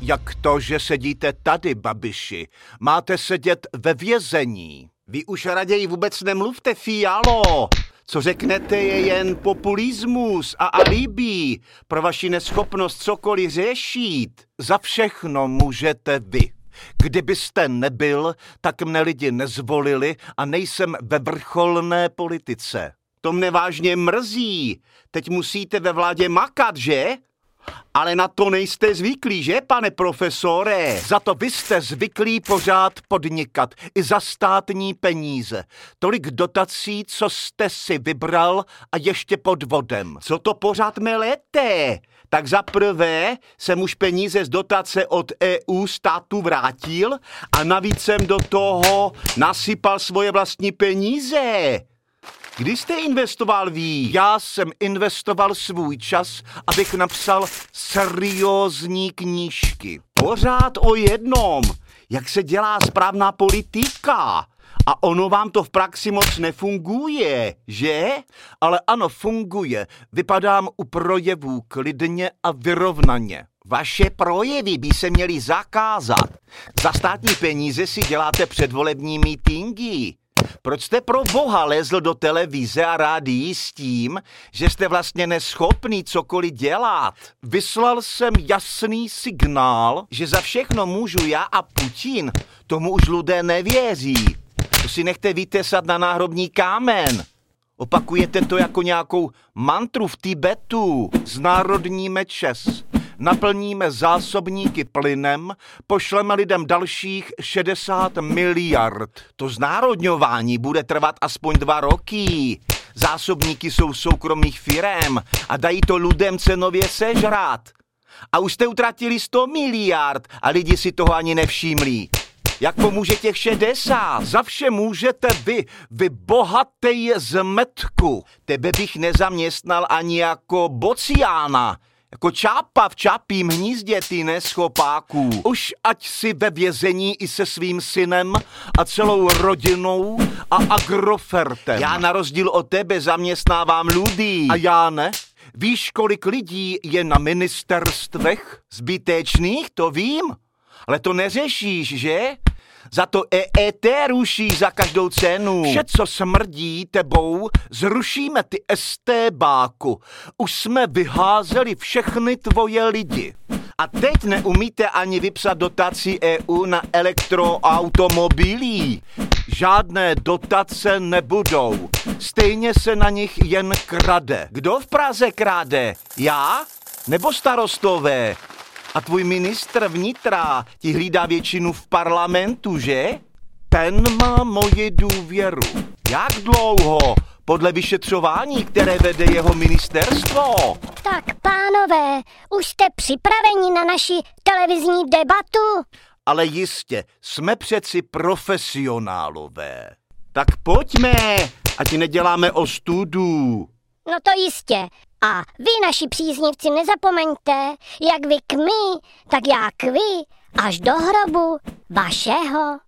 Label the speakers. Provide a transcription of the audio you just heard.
Speaker 1: Jak to, že sedíte tady, babiši? Máte sedět ve vězení. Vy už raději vůbec nemluvte, Fialo. Co řeknete je jen populismus a alibi pro vaši neschopnost cokoliv řešit. Za všechno můžete vy. Kdybyste nebyl, tak mne lidi nezvolili a nejsem ve vrcholné politice. To mne vážně mrzí. Teď musíte ve vládě makat, že? Ale na to nejste zvyklí, že, pane profesore? Za to vy jste zvyklí pořád podnikat, i za státní peníze. Tolik dotací, co jste si vybral a ještě pod vodem. Co to pořád melete? Tak za prvé jsem už peníze z dotace od EU státu vrátil a navíc jsem do toho nasypal svoje vlastní peníze. Kdy jste investoval ví? Já jsem investoval svůj čas, abych napsal seriózní knížky. Pořád o jednom, jak se dělá správná politika. A ono vám to v praxi moc nefunguje, že? Ale ano, funguje. Vypadám u projevů klidně a vyrovnaně. Vaše projevy by se měly zakázat. Za státní peníze si děláte předvolební mítingy. Proč jste pro boha lezl do televize a rádií s tím, že jste vlastně neschopný cokoliv dělat? Vyslal jsem jasný signál, že za všechno můžu já a Putin. Tomu už lidé nevěří. To si nechte vytesat na náhrobní kámen. Opakujete to jako nějakou mantru v Tibetu. Znárodníme Čes naplníme zásobníky plynem, pošleme lidem dalších 60 miliard. To znárodňování bude trvat aspoň dva roky. Zásobníky jsou soukromých firem a dají to lidem cenově sežrat. A už jste utratili 100 miliard a lidi si toho ani nevšímlí. Jak pomůže těch 60? Za vše můžete vy, vy bohatej zmetku. Tebe bych nezaměstnal ani jako bociána. Jako čápa v čápím hnízdě, ty neschopáků. Už ať si ve vězení i se svým synem a celou rodinou a agrofertem. Já na rozdíl od tebe zaměstnávám lidí. A já ne? Víš, kolik lidí je na ministerstvech? Zbytečných, to vím. Ale to neřešíš, že? Za to EET ruší za každou cenu. Vše, co smrdí tebou, zrušíme ty STBáku. Už jsme vyházeli všechny tvoje lidi. A teď neumíte ani vypsat dotaci EU na elektroautomobilí. Žádné dotace nebudou. Stejně se na nich jen krade. Kdo v Praze krade? Já? Nebo starostové? A tvůj ministr vnitra ti hlídá většinu v parlamentu, že? Ten má moji důvěru. Jak dlouho? Podle vyšetřování, které vede jeho ministerstvo.
Speaker 2: Tak, pánové, už jste připraveni na naši televizní debatu?
Speaker 1: Ale jistě, jsme přeci profesionálové. Tak pojďme, ať neděláme o studu.
Speaker 2: No to jistě. A vy, naši příznivci, nezapomeňte, jak vy k my, tak já k vy, až do hrobu vašeho.